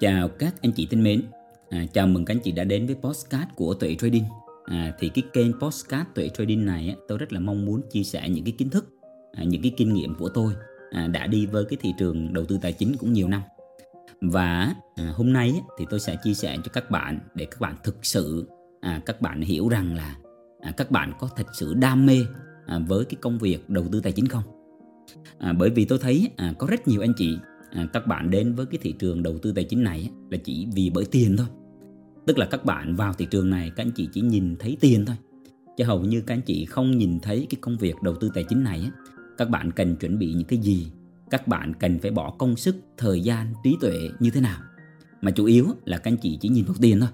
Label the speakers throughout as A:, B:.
A: Chào các anh chị thân mến, à, chào mừng các anh chị đã đến với postcard của Tuệ Trading. À, thì cái kênh postcard Tuệ Trading này á, tôi rất là mong muốn chia sẻ những cái kiến thức, à, những cái kinh nghiệm của tôi à, đã đi với cái thị trường đầu tư tài chính cũng nhiều năm. Và à, hôm nay á, thì tôi sẽ chia sẻ cho các bạn để các bạn thực sự à, các bạn hiểu rằng là à, các bạn có thật sự đam mê à, với cái công việc đầu tư tài chính không? À, bởi vì tôi thấy à, có rất nhiều anh chị À, các bạn đến với cái thị trường đầu tư tài chính này là chỉ vì bởi tiền thôi. Tức là các bạn vào thị trường này các anh chị chỉ nhìn thấy tiền thôi. Chứ hầu như các anh chị không nhìn thấy cái công việc đầu tư tài chính này các bạn cần chuẩn bị những cái gì? Các bạn cần phải bỏ công sức thời gian trí tuệ như thế nào? Mà chủ yếu là các anh chị chỉ nhìn vào tiền thôi.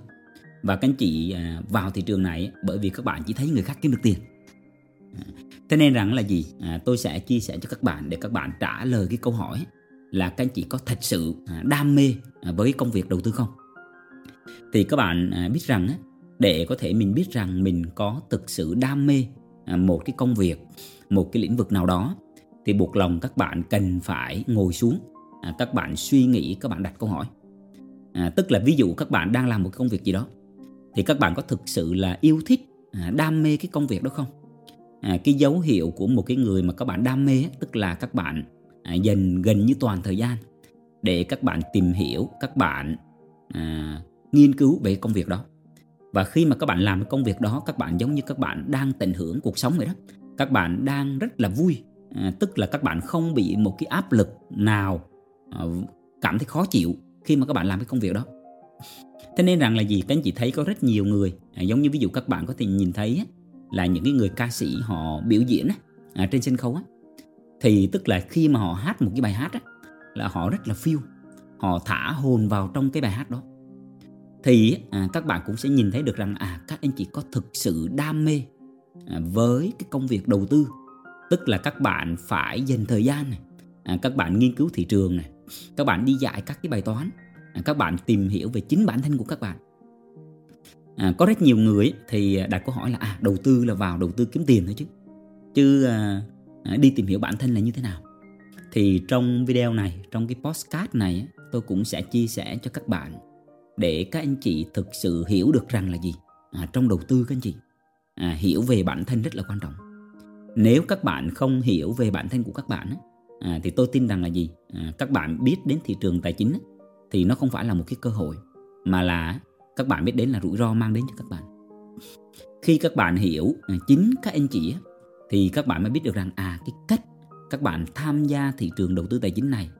A: Và các anh chị à, vào thị trường này bởi vì các bạn chỉ thấy người khác kiếm được tiền. À, thế nên rằng là gì? À, tôi sẽ chia sẻ cho các bạn để các bạn trả lời cái câu hỏi là các anh chị có thật sự à, đam mê à, với công việc đầu tư không? Thì các bạn à, biết rằng để có thể mình biết rằng mình có thực sự đam mê một cái công việc một cái lĩnh vực nào đó thì buộc lòng các bạn cần phải ngồi xuống các bạn suy nghĩ các bạn đặt câu hỏi. À, tức là ví dụ các bạn đang làm một công việc gì đó thì các bạn có thực sự là yêu thích đam mê cái công việc đó không? À, cái dấu hiệu của một cái người mà các bạn đam mê tức là các bạn à, dành gần như toàn thời gian để các bạn tìm hiểu các bạn à, nghiên cứu về công việc đó. Và khi mà các bạn làm cái công việc đó các bạn giống như các bạn đang tận hưởng cuộc sống vậy đó. Các bạn đang rất là vui à, tức là các bạn không bị một cái áp lực nào à, cảm thấy khó chịu khi mà các bạn làm cái công việc đó. Thế nên rằng là gì? Các anh chị thấy có rất nhiều người à, giống như ví dụ các bạn có thể nhìn thấy là những cái người ca sĩ họ biểu diễn à, trên sân khấu á, thì tức là khi mà họ hát một cái bài hát á, là họ rất là phiêu. Họ thả hồn vào trong cái bài hát đó. Thì à, các bạn cũng sẽ nhìn thấy được rằng à các anh chị có thực sự đam mê à, với cái công việc đầu tư. Tức là các bạn phải dành thời gian này à, các bạn nghiên cứu thị trường này các bạn đi dạy các cái bài toán à, các bạn tìm hiểu về chính bản thân của các bạn. À, có rất nhiều người thì à, đặt câu hỏi là à đầu tư là vào đầu tư kiếm tiền thôi chứ. Chứ à, À, đi tìm hiểu bản thân là như thế nào. Thì trong video này trong cái postcard này tôi cũng sẽ chia sẻ cho các bạn để các anh chị thực sự hiểu được rằng là gì. À, trong đầu tư các anh chị à, hiểu về bản thân rất là quan trọng. Nếu các bạn không hiểu về bản thân của các bạn à, thì tôi tin rằng là gì? À, các bạn biết đến thị trường tài chính thì nó không phải là một cái cơ hội mà là các bạn biết đến là rủi ro mang đến cho các bạn. Khi các bạn hiểu à, chính các anh chị thì các bạn mới biết được rằng à cái cách các bạn tham gia thị trường đầu tư tài chính này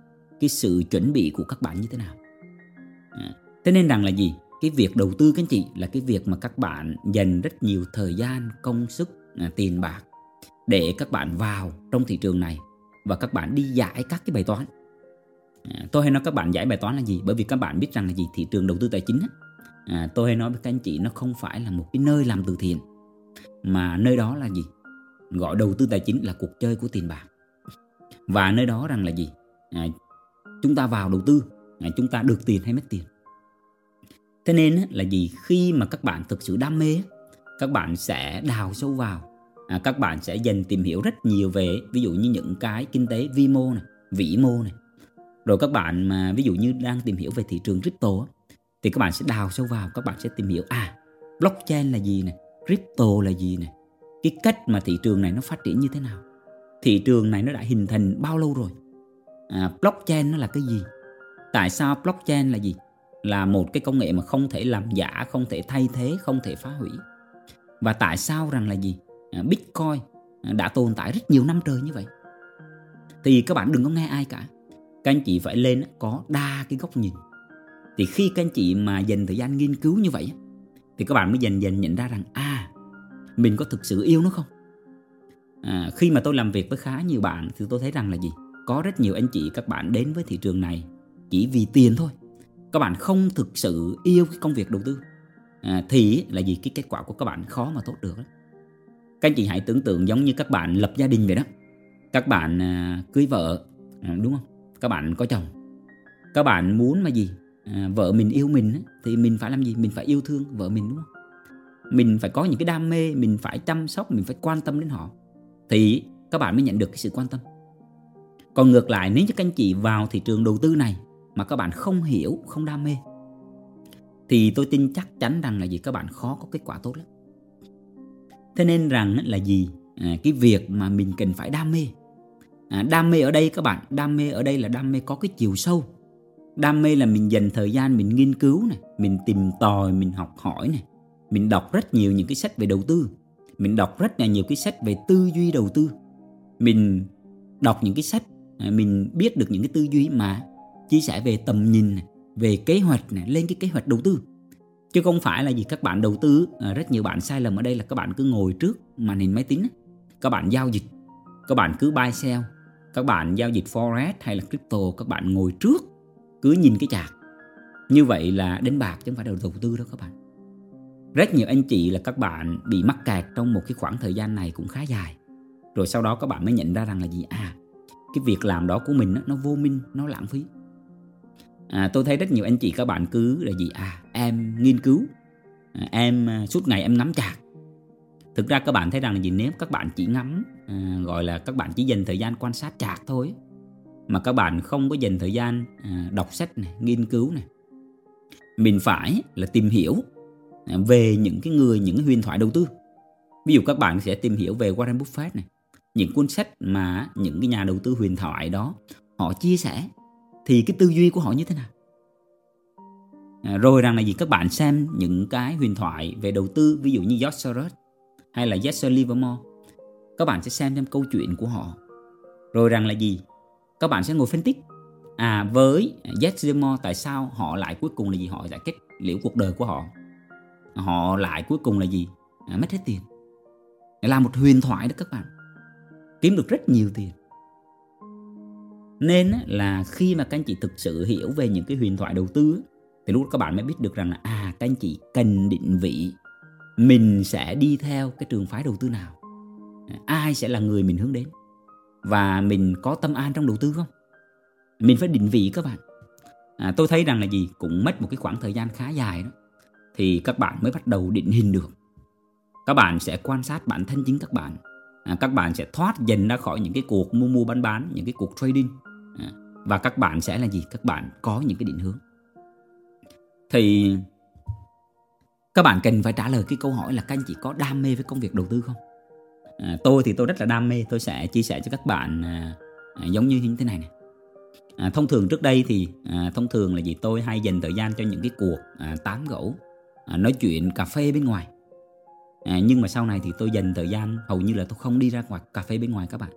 A: cái sự chuẩn bị của các bạn như thế nào. À, thế nên rằng là gì? Cái việc đầu tư các anh chị là cái việc mà các bạn dành rất nhiều thời gian công sức à, tiền bạc để các bạn vào trong thị trường này và các bạn đi giải các cái bài toán. À, tôi hay nói các bạn giải bài toán là gì? Bởi vì các bạn biết rằng là gì? Thị trường đầu tư tài chính à, tôi hay nói với các anh chị nó không phải là một cái nơi làm từ thiện mà nơi đó là gì? Gọi đầu tư tài chính là cuộc chơi của tiền bạc. Và nơi đó rằng là gì? À, chúng ta vào đầu tư à, chúng ta được tiền hay mất tiền. Thế nên là gì? Khi mà các bạn thực sự đam mê các bạn sẽ đào sâu vào. À, các bạn sẽ dần tìm hiểu rất nhiều về ví dụ như những cái kinh tế vi mô này vĩ mô này. Rồi các bạn mà ví dụ như đang tìm hiểu về thị trường crypto thì các bạn sẽ đào sâu vào các bạn sẽ tìm hiểu à blockchain là gì này crypto là gì này cái cách mà thị trường này nó phát triển như thế nào? Thị trường này nó đã hình thành bao lâu rồi? À, blockchain nó là cái gì? Tại sao blockchain là gì? Là một cái công nghệ mà không thể làm giả không thể thay thế không thể phá hủy. Và tại sao rằng là gì? À, bitcoin à, đã tồn tại rất nhiều năm trời như vậy. Thì các bạn đừng có nghe ai cả. Các anh chị phải lên có đa cái góc nhìn. Thì khi các anh chị mà dành thời gian nghiên cứu như vậy thì các bạn mới dần dần nhận ra rằng à mình có thực sự yêu nó không? À, khi mà tôi làm việc với khá nhiều bạn thì tôi thấy rằng là gì? Có rất nhiều anh chị các bạn đến với thị trường này chỉ vì tiền thôi. Các bạn không thực sự yêu cái công việc đầu tư. À, thì là gì cái kết quả của các bạn khó mà tốt được đó. các anh chị hãy tưởng tượng giống như các bạn lập gia đình vậy đó. Các bạn à, cưới vợ à, đúng không? Các bạn có chồng. Các bạn muốn mà gì? À, vợ mình yêu mình thì mình phải làm gì? Mình phải yêu thương vợ mình đúng không? Mình phải có những cái đam mê mình phải chăm sóc mình phải quan tâm đến họ. Thì các bạn mới nhận được cái sự quan tâm. Còn ngược lại nếu như các anh chị vào thị trường đầu tư này mà các bạn không hiểu không đam mê thì tôi tin chắc chắn rằng là gì? Các bạn khó có kết quả tốt lắm. Thế nên rằng là gì? À, cái việc mà mình cần phải đam mê. À, đam mê ở đây các bạn đam mê ở đây là đam mê có cái chiều sâu. Đam mê là mình dành thời gian mình nghiên cứu này mình tìm tòi mình học hỏi này mình đọc rất nhiều những cái sách về đầu tư. Mình đọc rất là nhiều cái sách về tư duy đầu tư. Mình đọc những cái sách à, mình biết được những cái tư duy mà chia sẻ về tầm nhìn về kế hoạch này, lên cái kế hoạch đầu tư. Chứ không phải là gì, các bạn đầu tư à, rất nhiều bạn sai lầm ở đây là các bạn cứ ngồi trước màn hình máy tính các bạn giao dịch, các bạn cứ buy sell. Các bạn giao dịch forex hay là crypto, các bạn ngồi trước, cứ nhìn cái chạc. như vậy là đánh bạc chứ không phải đầu tư đâu các bạn rất nhiều anh chị là các bạn bị mắc kẹt trong một cái khoảng thời gian này cũng khá dài. Rồi sau đó các bạn mới nhận ra rằng là gì? À cái việc làm đó của mình nó vô minh nó lãng phí. À, tôi thấy rất nhiều anh chị các bạn cứ là gì? À em nghiên cứu. À, em à, suốt ngày em nắm chặt. thực ra các bạn thấy rằng là gì? Nếu các bạn chỉ ngắm à, gọi là các bạn chỉ dành thời gian quan sát chặt thôi mà các bạn không có dành thời gian à, đọc sách này nghiên cứu này mình phải là tìm hiểu về những cái người những huyền thoại đầu tư. Ví dụ các bạn sẽ tìm hiểu về Warren Buffett này những cuốn sách mà những cái nhà đầu tư huyền thoại đó họ chia sẻ thì cái tư duy của họ như thế nào? À, rồi rằng là gì? Các bạn xem những cái huyền thoại về đầu tư ví dụ như George Soros hay là Jesse Livermore các bạn sẽ xem xem câu chuyện của họ. Rồi rằng là gì? Các bạn sẽ ngồi phân tích à với Jesse Livermore tại sao họ lại cuối cùng là gì? Họ giải kết liễu cuộc đời của họ họ lại cuối cùng là gì? À, mất hết tiền. Là một huyền thoại đó các bạn. Kiếm được rất nhiều tiền. Nên là khi mà các anh chị thực sự hiểu về những cái huyền thoại đầu tư thì lúc các bạn mới biết được rằng là à các anh chị cần định vị mình sẽ đi theo cái trường phái đầu tư nào. À, ai sẽ là người mình hướng đến? Và mình có tâm an trong đầu tư không? Mình phải định vị các bạn. À, tôi thấy rằng là gì? Cũng mất một cái khoảng thời gian khá dài đó thì các bạn mới bắt đầu định hình được. Các bạn sẽ quan sát bản thân chính các bạn. À, các bạn sẽ thoát dần ra khỏi những cái cuộc mua mua bán bán những cái cuộc trading. À, và các bạn sẽ là gì? Các bạn có những cái định hướng. Thì các bạn cần phải trả lời cái câu hỏi là các anh chị có đam mê với công việc đầu tư không? À, tôi thì tôi rất là đam mê. Tôi sẽ chia sẻ cho các bạn à, à, giống như như thế này này à, thông thường trước đây thì à, thông thường là gì? Tôi hay dành thời gian cho những cái cuộc à, tám gẫu à, nói chuyện cà phê bên ngoài. À, nhưng mà sau này thì tôi dành thời gian hầu như là tôi không đi ra ngoài cà phê bên ngoài các bạn.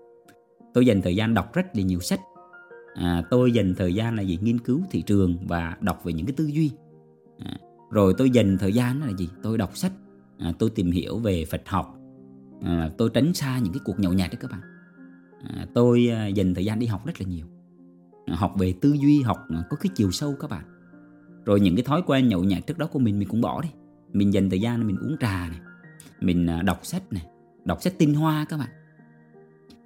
A: Tôi dành thời gian đọc rất là nhiều sách. À, tôi dành thời gian là gì? Nghiên cứu thị trường và đọc về những cái tư duy. À, rồi tôi dành thời gian là gì? Tôi đọc sách. À, tôi tìm hiểu về phật học. À, tôi tránh xa những cái cuộc nhậu nhạt đấy các bạn. À, tôi à, dành thời gian đi học rất là nhiều. À, học về tư duy học à, có cái chiều sâu các bạn rồi những cái thói quen nhậu nhạt trước đó của mình mình cũng bỏ đi. Mình dành thời gian mình uống trà này, mình à, đọc sách này, đọc sách tinh hoa các bạn.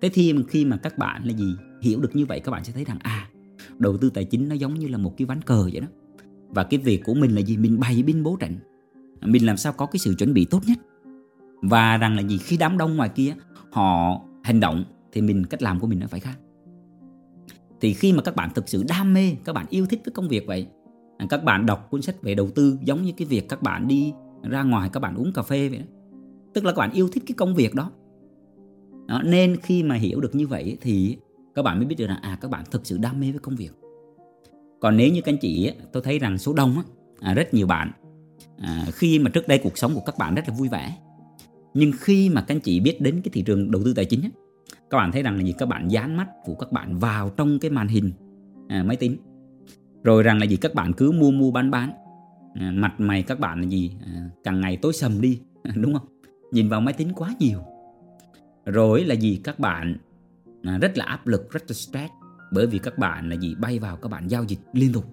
A: Thế thì khi mà các bạn là gì? Hiểu được như vậy, các bạn sẽ thấy rằng à đầu tư tài chính nó giống như là một cái ván cờ vậy đó. Và cái việc của mình là gì? Mình bày binh bố trận. Mình làm sao có cái sự chuẩn bị tốt nhất? Và rằng là gì? Khi đám đông ngoài kia, họ hành động thì mình, cách làm của mình nó phải khác. Thì khi mà các bạn thực sự đam mê, các bạn yêu thích cái công việc vậy các bạn đọc cuốn sách về đầu tư giống như cái việc các bạn đi ra ngoài các bạn uống cà phê vậy đó. Tức là các bạn yêu thích cái công việc đó, đó nên khi mà hiểu được như vậy thì các bạn mới biết được là à các bạn thực sự đam mê với công việc. Còn nếu như các anh chị tôi thấy rằng số đông à, rất nhiều bạn à, khi mà trước đây cuộc sống của các bạn rất là vui vẻ nhưng khi mà các anh chị biết đến cái thị trường đầu tư tài chính các bạn thấy rằng là gì các bạn dán mắt của các bạn vào trong cái màn hình à, máy tính rồi rằng là gì? Các bạn cứ mua mua bán bán. À, mặt mày các bạn là gì? À, càng ngày tối sầm đi đúng không? Nhìn vào máy tính quá nhiều. Rồi là gì? Các bạn à, rất là áp lực rất là stress bởi vì các bạn là gì? Bay vào các bạn giao dịch liên tục.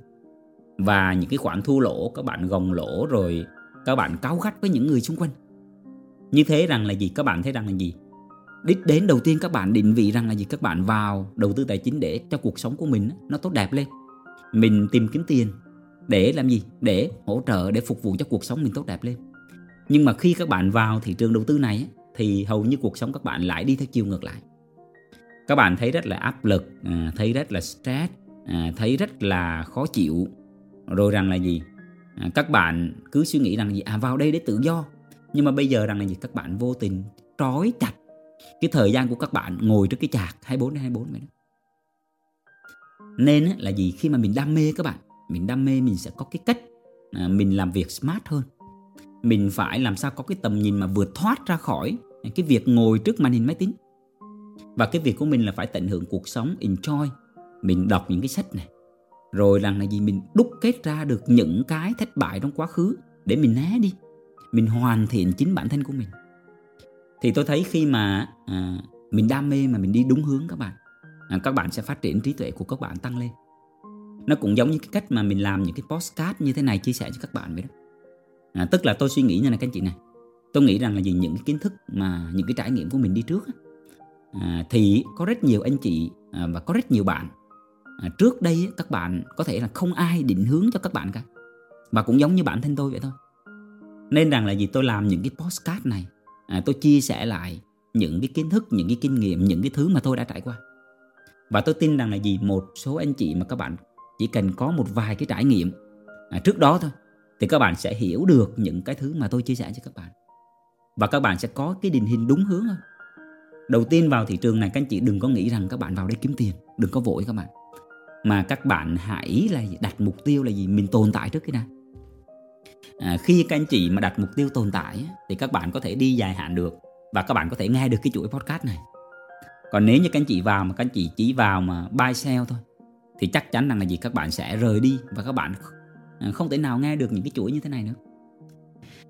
A: Và những cái khoản thua lỗ các bạn gồng lỗ rồi các bạn cáu gắt với những người xung quanh. Như thế rằng là gì? Các bạn thấy rằng là gì? Đích đến đầu tiên các bạn định vị rằng là gì? Các bạn vào đầu tư tài chính để cho cuộc sống của mình nó tốt đẹp lên mình tìm kiếm tiền để làm gì? Để hỗ trợ, để phục vụ cho cuộc sống mình tốt đẹp lên. Nhưng mà khi các bạn vào thị trường đầu tư này thì hầu như cuộc sống các bạn lại đi theo chiều ngược lại. Các bạn thấy rất là áp lực à, thấy rất là stress à, thấy rất là khó chịu. Rồi rằng là gì? À, các bạn cứ suy nghĩ rằng gì? À vào đây để tự do. Nhưng mà bây giờ rằng là gì? Các bạn vô tình trói chặt cái thời gian của các bạn ngồi trước cái chạc 24 đến 24 vậy đó nên là gì khi mà mình đam mê các bạn mình đam mê mình sẽ có cái cách à, mình làm việc smart hơn. Mình phải làm sao có cái tầm nhìn mà vượt thoát ra khỏi cái việc ngồi trước màn hình máy tính. Và cái việc của mình là phải tận hưởng cuộc sống enjoy mình đọc những cái sách này. Rồi rằng là gì mình đúc kết ra được những cái thất bại trong quá khứ để mình né đi mình hoàn thiện chính bản thân của mình. Thì tôi thấy khi mà à, mình đam mê mà mình đi đúng hướng các bạn À, các bạn sẽ phát triển trí tuệ của các bạn tăng lên. Nó cũng giống như cái cách mà mình làm những cái postcard như thế này chia sẻ cho các bạn vậy đó. À, tức là tôi suy nghĩ như này các anh chị này. Tôi nghĩ rằng là vì những cái kiến thức mà những cái trải nghiệm của mình đi trước à, thì có rất nhiều anh chị à, và có rất nhiều bạn à, trước đây các bạn có thể là không ai định hướng cho các bạn cả. Và cũng giống như bản thân tôi vậy thôi. Nên rằng là vì tôi làm những cái postcard này à, tôi chia sẻ lại những cái kiến thức những cái kinh nghiệm những cái thứ mà tôi đã trải qua và tôi tin rằng là gì một số anh chị mà các bạn chỉ cần có một vài cái trải nghiệm à, trước đó thôi thì các bạn sẽ hiểu được những cái thứ mà tôi chia sẻ cho các bạn. Và các bạn sẽ có cái định hình đúng hướng hơn. Đầu tiên vào thị trường này các anh chị đừng có nghĩ rằng các bạn vào đây kiếm tiền đừng có vội các bạn. Mà các bạn hãy là đặt mục tiêu là gì? Mình tồn tại trước cái này à, khi các anh chị mà đặt mục tiêu tồn tại thì các bạn có thể đi dài hạn được và các bạn có thể nghe được cái chuỗi podcast này còn nếu như các anh chị vào mà các anh chị chỉ vào mà buy sell thôi thì chắc chắn rằng là gì các bạn sẽ rời đi và các bạn à, không thể nào nghe được những cái chuỗi như thế này nữa.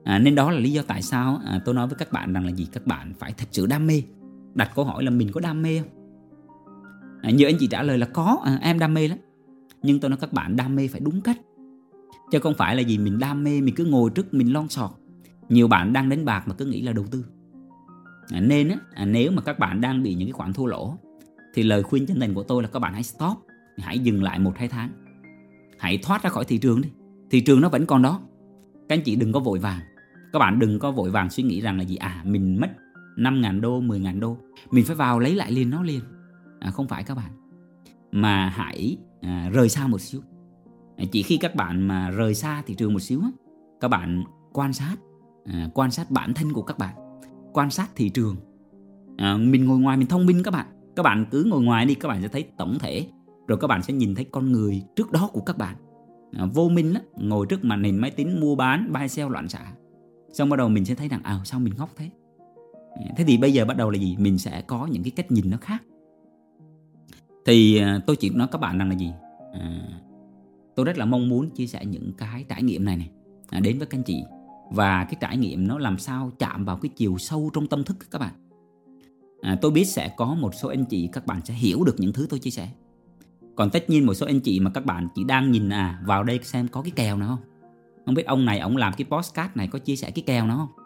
A: À, nên đó là lý do tại sao à, tôi nói với các bạn rằng là gì các bạn phải thật sự đam mê. Đặt câu hỏi là mình có đam mê không? À, nhiều anh chị trả lời là có à, em đam mê lắm. Nhưng tôi nói các bạn đam mê phải đúng cách. Chứ không phải là gì mình đam mê mình cứ ngồi trước mình lon sọt. Nhiều bạn đang đánh bạc mà cứ nghĩ là đầu tư à, nên á, à, nếu mà các bạn đang bị những cái khoản thua lỗ thì lời khuyên chân thành của tôi là các bạn hãy stop hãy dừng lại một hai tháng. Hãy thoát ra khỏi thị trường đi thị trường nó vẫn còn đó. Các anh chị đừng có vội vàng. Các bạn đừng có vội vàng suy nghĩ rằng là gì? À mình mất 5.000 đô 10.000 đô mình phải vào lấy lại liền nó liền. À, không phải các bạn. Mà hãy à, rời xa một xíu. À, chỉ khi các bạn mà rời xa thị trường một xíu các bạn quan sát à, quan sát bản thân của các bạn quan sát thị trường. À, mình ngồi ngoài mình thông minh các bạn. Các bạn cứ ngồi ngoài đi các bạn sẽ thấy tổng thể. Rồi các bạn sẽ nhìn thấy con người trước đó của các bạn. À, vô minh á, ngồi trước màn hình máy tính mua bán buy sell loạn xạ. Xong bắt đầu mình sẽ thấy rằng à sao mình ngốc thế? À, thế thì bây giờ bắt đầu là gì? Mình sẽ có những cái cách nhìn nó khác. Thì à, tôi chỉ nói các bạn rằng là gì? À, tôi rất là mong muốn chia sẻ những cái trải nghiệm này này. À, đến với các anh chị và cái trải nghiệm nó làm sao chạm vào cái chiều sâu trong tâm thức các bạn. À, tôi biết sẽ có một số anh chị các bạn sẽ hiểu được những thứ tôi chia sẻ. Còn tất nhiên một số anh chị mà các bạn chỉ đang nhìn à vào đây xem có cái kèo nào không? Không biết ông này ông làm cái postcard này có chia sẻ cái kèo nào không?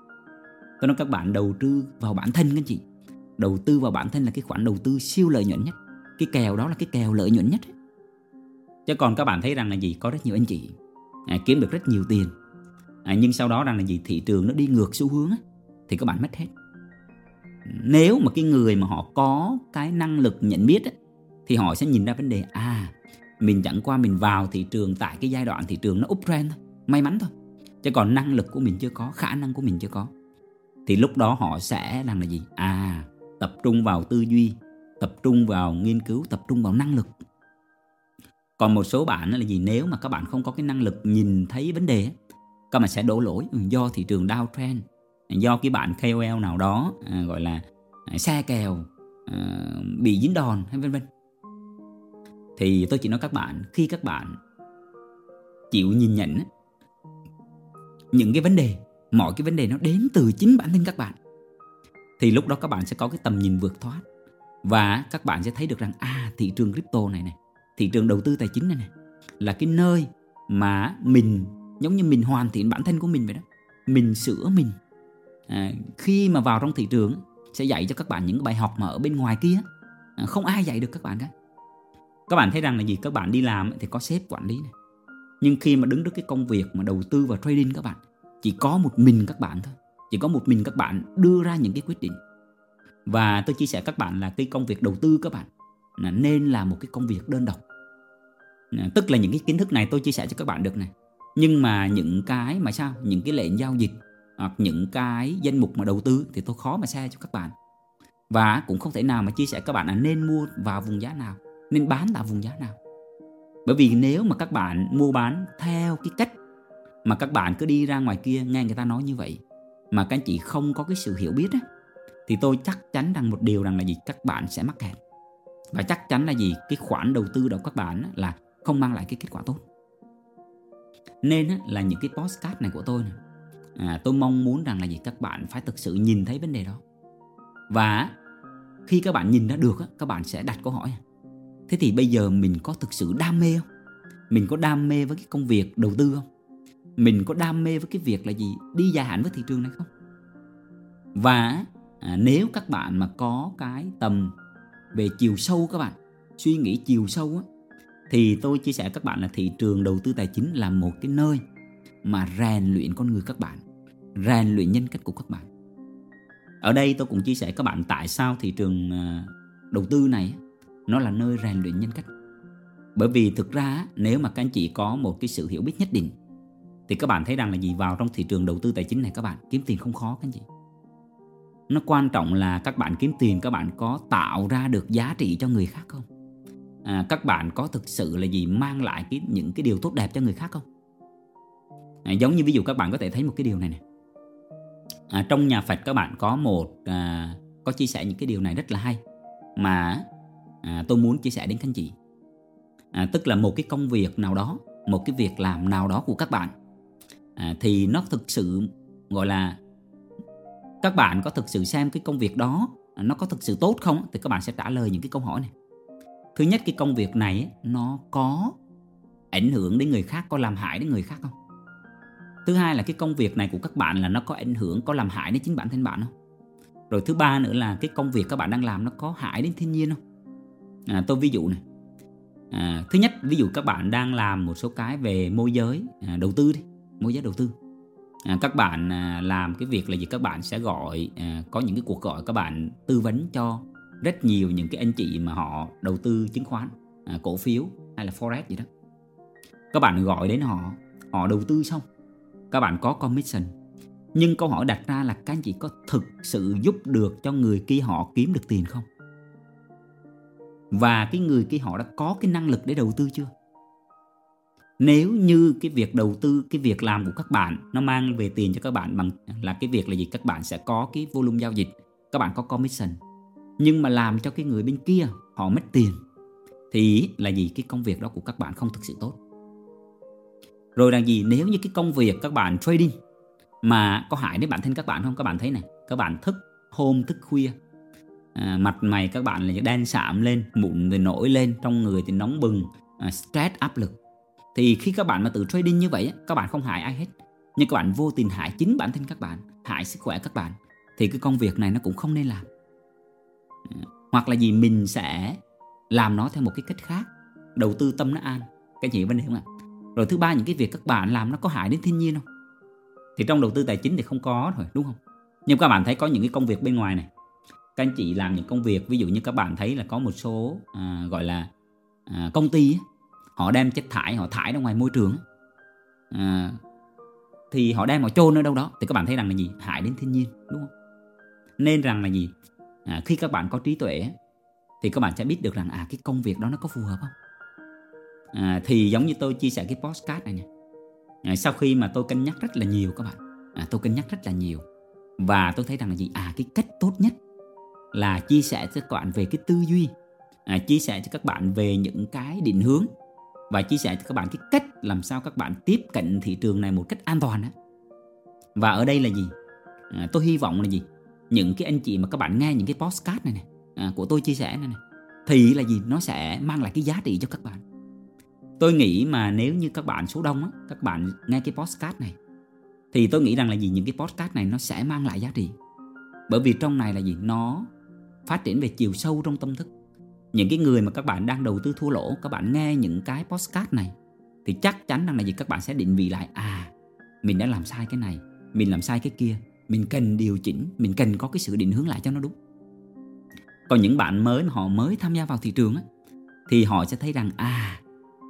A: Tôi nói các bạn đầu tư vào bản thân các anh chị. Đầu tư vào bản thân là cái khoản đầu tư siêu lợi nhuận nhất. Cái kèo đó là cái kèo lợi nhuận nhất. Chứ còn các bạn thấy rằng là gì? Có rất nhiều anh chị à, kiếm được rất nhiều tiền à, nhưng sau đó rằng là gì? Thị trường nó đi ngược xu hướng á, thì các bạn mất hết. Nếu mà cái người mà họ có cái năng lực nhận biết á, thì họ sẽ nhìn ra vấn đề à mình chẳng qua mình vào thị trường tại cái giai đoạn thị trường nó uptrend thôi may mắn thôi. Chứ còn năng lực của mình chưa có khả năng của mình chưa có. Thì lúc đó họ sẽ làm là gì? À tập trung vào tư duy tập trung vào nghiên cứu tập trung vào năng lực. Còn một số bạn là gì? Nếu mà các bạn không có cái năng lực nhìn thấy vấn đề các bạn sẽ đổ lỗi. Ừ, do thị trường downtrend do cái bạn KOL nào đó à, gọi là à, xe kèo à, bị dính đòn hay vân vân. Thì tôi chỉ nói các bạn khi các bạn chịu nhìn nhận những cái vấn đề mọi cái vấn đề nó đến từ chính bản thân các bạn thì lúc đó các bạn sẽ có cái tầm nhìn vượt thoát. Và các bạn sẽ thấy được rằng à thị trường crypto này này thị trường đầu tư tài chính này này là cái nơi mà mình giống như mình hoàn thiện bản thân của mình vậy đó. Mình sửa mình. À, khi mà vào trong thị trường sẽ dạy cho các bạn những bài học mà ở bên ngoài kia. À, không ai dạy được các bạn cả. Các bạn thấy rằng là gì? Các bạn đi làm thì có sếp quản lý này. Nhưng khi mà đứng trước cái công việc mà đầu tư và trading các bạn chỉ có một mình các bạn thôi. Chỉ có một mình các bạn đưa ra những cái quyết định. Và tôi chia sẻ các bạn là cái công việc đầu tư các bạn là nên là một cái công việc đơn độc. À, tức là những cái kiến thức này tôi chia sẻ cho các bạn được này nhưng mà những cái mà sao? Những cái lệnh giao dịch hoặc những cái danh mục mà đầu tư thì tôi khó mà share cho các bạn. Và cũng không thể nào mà chia sẻ các bạn là nên mua vào vùng giá nào nên bán tại vùng giá nào. Bởi vì nếu mà các bạn mua bán theo cái cách mà các bạn cứ đi ra ngoài kia nghe người ta nói như vậy mà các anh chị không có cái sự hiểu biết á, thì tôi chắc chắn rằng một điều rằng là gì? Các bạn sẽ mắc kẹt. Và chắc chắn là gì? Cái khoản đầu tư đó các bạn là không mang lại cái kết quả tốt nên á, là những cái postcard này của tôi này à, tôi mong muốn rằng là gì? Các bạn phải thực sự nhìn thấy vấn đề đó. Và khi các bạn nhìn ra được á, các bạn sẽ đặt câu hỏi à. thế thì bây giờ mình có thực sự đam mê không? Mình có đam mê với cái công việc đầu tư không? Mình có đam mê với cái việc là gì? Đi dài hạn với thị trường này không? Và à, nếu các bạn mà có cái tầm về chiều sâu các bạn suy nghĩ chiều sâu á thì tôi chia sẻ các bạn là thị trường đầu tư tài chính là một cái nơi mà rèn luyện con người các bạn, rèn luyện nhân cách của các bạn. Ở đây tôi cũng chia sẻ các bạn tại sao thị trường à, đầu tư này nó là nơi rèn luyện nhân cách. Bởi vì thực ra nếu mà các anh chị có một cái sự hiểu biết nhất định, thì các bạn thấy rằng là gì? Vào trong thị trường đầu tư tài chính này các bạn, kiếm tiền không khó các anh chị. Nó quan trọng là các bạn kiếm tiền các bạn có tạo ra được giá trị cho người khác không? À, các bạn có thực sự là gì mang lại cái những cái điều tốt đẹp cho người khác không? À, giống như ví dụ các bạn có thể thấy một cái điều này này à, trong nhà Phật các bạn có một à, có chia sẻ những cái điều này rất là hay. Mà à, tôi muốn chia sẻ đến các anh chị. À, tức là một cái công việc nào đó một cái việc làm nào đó của các bạn à, thì nó thực sự gọi là các bạn có thực sự xem cái công việc đó nó có thực sự tốt không? Thì các bạn sẽ trả lời những cái câu hỏi này thứ nhất cái công việc này nó có ảnh hưởng đến người khác có làm hại đến người khác không? Thứ hai là cái công việc này của các bạn là nó có ảnh hưởng có làm hại đến chính bản thân bạn không? Rồi thứ ba nữa là cái công việc các bạn đang làm nó có hại đến thiên nhiên không? À, tôi ví dụ này. À, thứ nhất ví dụ các bạn đang làm một số cái về môi giới à, đầu tư đi môi giới đầu tư. À, các bạn à, làm cái việc là gì? Các bạn sẽ gọi à, có những cái cuộc gọi các bạn tư vấn cho rất nhiều những cái anh chị mà họ đầu tư chứng khoán à, cổ phiếu hay là forex gì đó. Các bạn gọi đến họ họ đầu tư xong các bạn có commission. Nhưng câu hỏi đặt ra là các anh chị có thực sự giúp được cho người kia họ kiếm được tiền không? Và cái người kia họ đã có cái năng lực để đầu tư chưa? Nếu như cái việc đầu tư cái việc làm của các bạn nó mang về tiền cho các bạn bằng là cái việc là gì? Các bạn sẽ có cái volume giao dịch các bạn có commission nhưng mà làm cho cái người bên kia họ mất tiền thì là gì cái công việc đó của các bạn không thực sự tốt. Rồi là gì nếu như cái công việc các bạn trading mà có hại đến bản thân các bạn không? Các bạn thấy này các bạn thức hôm thức khuya à, mặt mày các bạn là đen sạm lên mụn thì nổi lên trong người thì nóng bừng à, stress áp lực. Thì khi các bạn mà tự trading như vậy các bạn không hại ai hết. Nhưng các bạn vô tình hại chính bản thân các bạn hại sức khỏe các bạn thì cái công việc này nó cũng không nên làm hoặc là gì mình sẽ làm nó theo một cái cách khác. Đầu tư tâm nó an. Cái gì vấn đề không ạ? Rồi thứ ba những cái việc các bạn làm nó có hại đến thiên nhiên không? Thì trong đầu tư tài chính thì không có rồi đúng không? Nhưng các bạn thấy có những cái công việc bên ngoài này. Các anh chị làm những công việc ví dụ như các bạn thấy là có một số à, gọi là à, công ty họ đem chất thải họ thải ra ngoài môi trường à, thì họ đem họ chôn ở đâu đó thì các bạn thấy rằng là gì? Hại đến thiên nhiên đúng không? Nên rằng là gì? À, khi các bạn có trí tuệ thì các bạn sẽ biết được rằng à cái công việc đó nó có phù hợp không? À, thì giống như tôi chia sẻ cái postcard này nè. À, sau khi mà tôi cân nhắc rất là nhiều các bạn à, tôi cân nhắc rất là nhiều và tôi thấy rằng là gì? À cái cách tốt nhất là chia sẻ cho các bạn về cái tư duy à, chia sẻ cho các bạn về những cái định hướng và chia sẻ cho các bạn cái cách làm sao các bạn tiếp cận thị trường này một cách an toàn á. Và ở đây là gì? À, tôi hy vọng là gì? Những cái anh chị mà các bạn nghe những cái postcard này này à, của tôi chia sẻ này này thì là gì? Nó sẽ mang lại cái giá trị cho các bạn. Tôi nghĩ mà nếu như các bạn số đông á các bạn nghe cái postcard này thì tôi nghĩ rằng là gì? Những cái postcard này nó sẽ mang lại giá trị. Bởi vì trong này là gì? Nó phát triển về chiều sâu trong tâm thức. Những cái người mà các bạn đang đầu tư thua lỗ các bạn nghe những cái postcard này thì chắc chắn rằng là gì? Các bạn sẽ định vị lại à mình đã làm sai cái này mình làm sai cái kia mình cần điều chỉnh mình cần có cái sự định hướng lại cho nó đúng. Còn những bạn mới họ mới tham gia vào thị trường á, thì họ sẽ thấy rằng à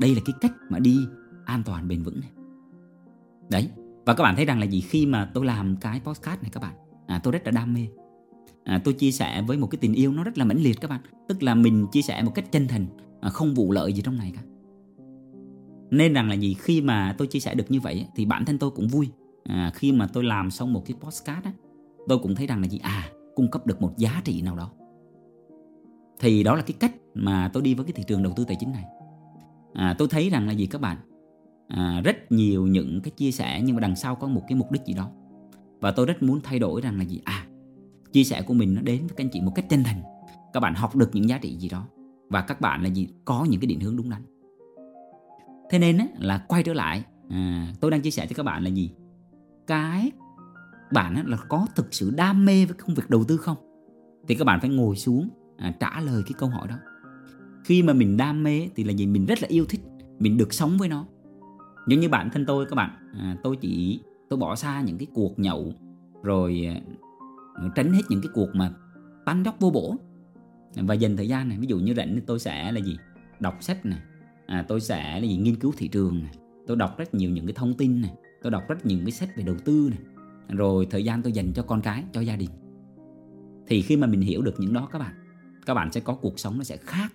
A: đây là cái cách mà đi an toàn bền vững này. Đấy và các bạn thấy rằng là gì? Khi mà tôi làm cái podcast này các bạn à, tôi rất là đam mê. À, tôi chia sẻ với một cái tình yêu nó rất là mãnh liệt các bạn. Tức là mình chia sẻ một cách chân thành à, không vụ lợi gì trong này cả. Nên rằng là gì? Khi mà tôi chia sẻ được như vậy thì bản thân tôi cũng vui à, khi mà tôi làm xong một cái podcast á, tôi cũng thấy rằng là gì? À cung cấp được một giá trị nào đó. Thì đó là cái cách mà tôi đi với cái thị trường đầu tư tài chính này. À, tôi thấy rằng là gì các bạn? À, rất nhiều những cái chia sẻ nhưng mà đằng sau có một cái mục đích gì đó. Và tôi rất muốn thay đổi rằng là gì? À chia sẻ của mình nó đến với các anh chị một cách chân thành. Các bạn học được những giá trị gì đó. Và các bạn là gì? Có những cái định hướng đúng đắn. Thế nên á, là quay trở lại à, tôi đang chia sẻ cho các bạn là gì? Cái bạn là có thực sự đam mê với công việc đầu tư không? Thì các bạn phải ngồi xuống à, trả lời cái câu hỏi đó. Khi mà mình đam mê thì là gì? Mình rất là yêu thích mình được sống với nó. Giống như bản thân tôi các bạn à, tôi chỉ tôi bỏ xa những cái cuộc nhậu rồi à, tránh hết những cái cuộc mà tán dốc vô bổ. Và dành thời gian này ví dụ như rảnh thì tôi sẽ là gì? Đọc sách này à, tôi sẽ là gì? Nghiên cứu thị trường này tôi đọc rất nhiều những cái thông tin này tôi đọc rất nhiều cái sách về đầu tư này. Rồi thời gian tôi dành cho con cái cho gia đình. Thì khi mà mình hiểu được những đó các bạn các bạn sẽ có cuộc sống nó sẽ khác.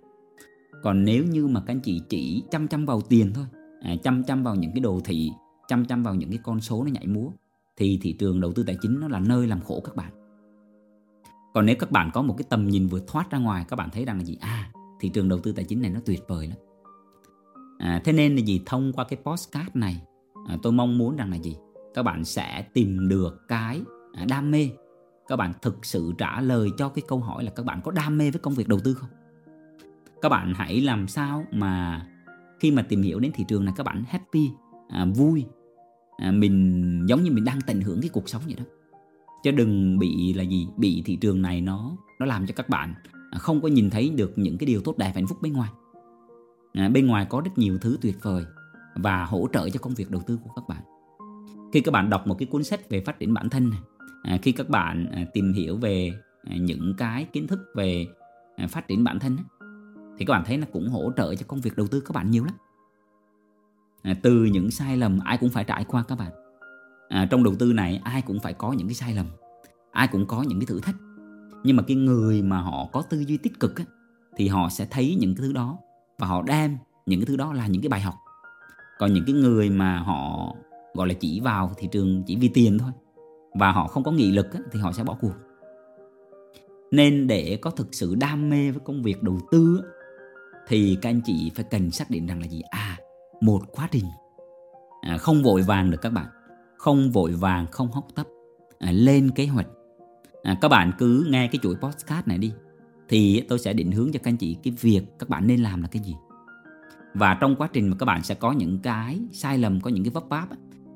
A: Còn nếu như mà các anh chị chỉ chăm chăm vào tiền thôi à, chăm chăm vào những cái đồ thị chăm chăm vào những cái con số nó nhảy múa thì thị trường đầu tư tài chính nó là nơi làm khổ các bạn. Còn nếu các bạn có một cái tầm nhìn vượt thoát ra ngoài các bạn thấy rằng là gì? À thị trường đầu tư tài chính này nó tuyệt vời lắm. À, thế nên là gì? Thông qua cái postcard này à, tôi mong muốn rằng là gì? Các bạn sẽ tìm được cái à, đam mê. Các bạn thực sự trả lời cho cái câu hỏi là các bạn có đam mê với công việc đầu tư không? Các bạn hãy làm sao mà khi mà tìm hiểu đến thị trường này các bạn happy à, vui. À, mình giống như mình đang tận hưởng cái cuộc sống vậy đó. Chứ đừng bị là gì bị thị trường này nó nó làm cho các bạn à, không có nhìn thấy được những cái điều tốt đẹp hạnh phúc bên ngoài. À, bên ngoài có rất nhiều thứ tuyệt vời và hỗ trợ cho công việc đầu tư của các bạn. Khi các bạn đọc một cái cuốn sách về phát triển bản thân à, khi các bạn à, tìm hiểu về à, những cái kiến thức về à, phát triển bản thân thì các bạn thấy nó cũng hỗ trợ cho công việc đầu tư các bạn nhiều lắm. À, từ những sai lầm ai cũng phải trải qua các bạn. À, trong đầu tư này ai cũng phải có những cái sai lầm ai cũng có những cái thử thách. Nhưng mà cái người mà họ có tư duy tích cực á, thì họ sẽ thấy những cái thứ đó và họ đem những cái thứ đó là những cái bài học còn những cái người mà họ gọi là chỉ vào thị trường chỉ vì tiền thôi và họ không có nghị lực thì họ sẽ bỏ cuộc. Nên để có thực sự đam mê với công việc đầu tư thì các anh chị phải cần xác định rằng là gì? À một quá trình. À, không vội vàng được các bạn. Không vội vàng không hốc tấp. À, lên kế hoạch. À, các bạn cứ nghe cái chuỗi podcast này đi thì tôi sẽ định hướng cho các anh chị cái việc các bạn nên làm là cái gì? Và trong quá trình mà các bạn sẽ có những cái sai lầm có những cái vấp váp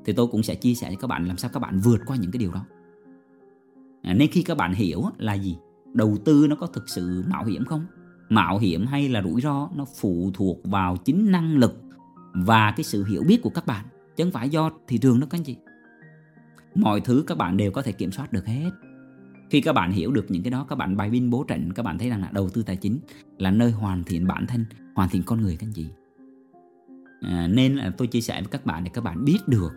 A: thì tôi cũng sẽ chia sẻ cho các bạn làm sao các bạn vượt qua những cái điều đó. À, nên khi các bạn hiểu là gì? Đầu tư nó có thực sự mạo hiểm không? Mạo hiểm hay là rủi ro nó phụ thuộc vào chính năng lực và cái sự hiểu biết của các bạn chứ không phải do thị trường đó các anh chị mọi thứ các bạn đều có thể kiểm soát được hết. Khi các bạn hiểu được những cái đó các bạn bài binh bố trận các bạn thấy rằng là đầu tư tài chính là nơi hoàn thiện bản thân hoàn thiện con người các anh chị à, nên là tôi chia sẻ với các bạn để các bạn biết được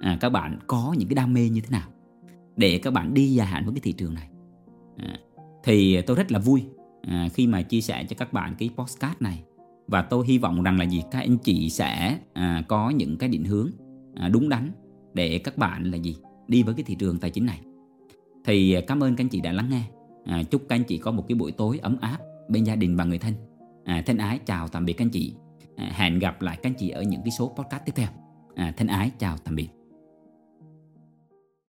A: à, các bạn có những cái đam mê như thế nào để các bạn đi dài hạn với cái thị trường này. À, thì tôi rất là vui à, khi mà chia sẻ cho các bạn cái postcard này. Và tôi hy vọng rằng là gì? Các anh chị sẽ à, có những cái định hướng à, đúng đắn để các bạn là gì? Đi với cái thị trường tài chính này. Thì à, cảm ơn các anh chị đã lắng nghe. À, chúc các anh chị có một cái buổi tối ấm áp bên gia đình và người thân. À, thân ái chào tạm biệt các anh chị. À, hẹn gặp lại các anh chị ở những cái số podcast tiếp theo. À, thân ái chào tạm biệt.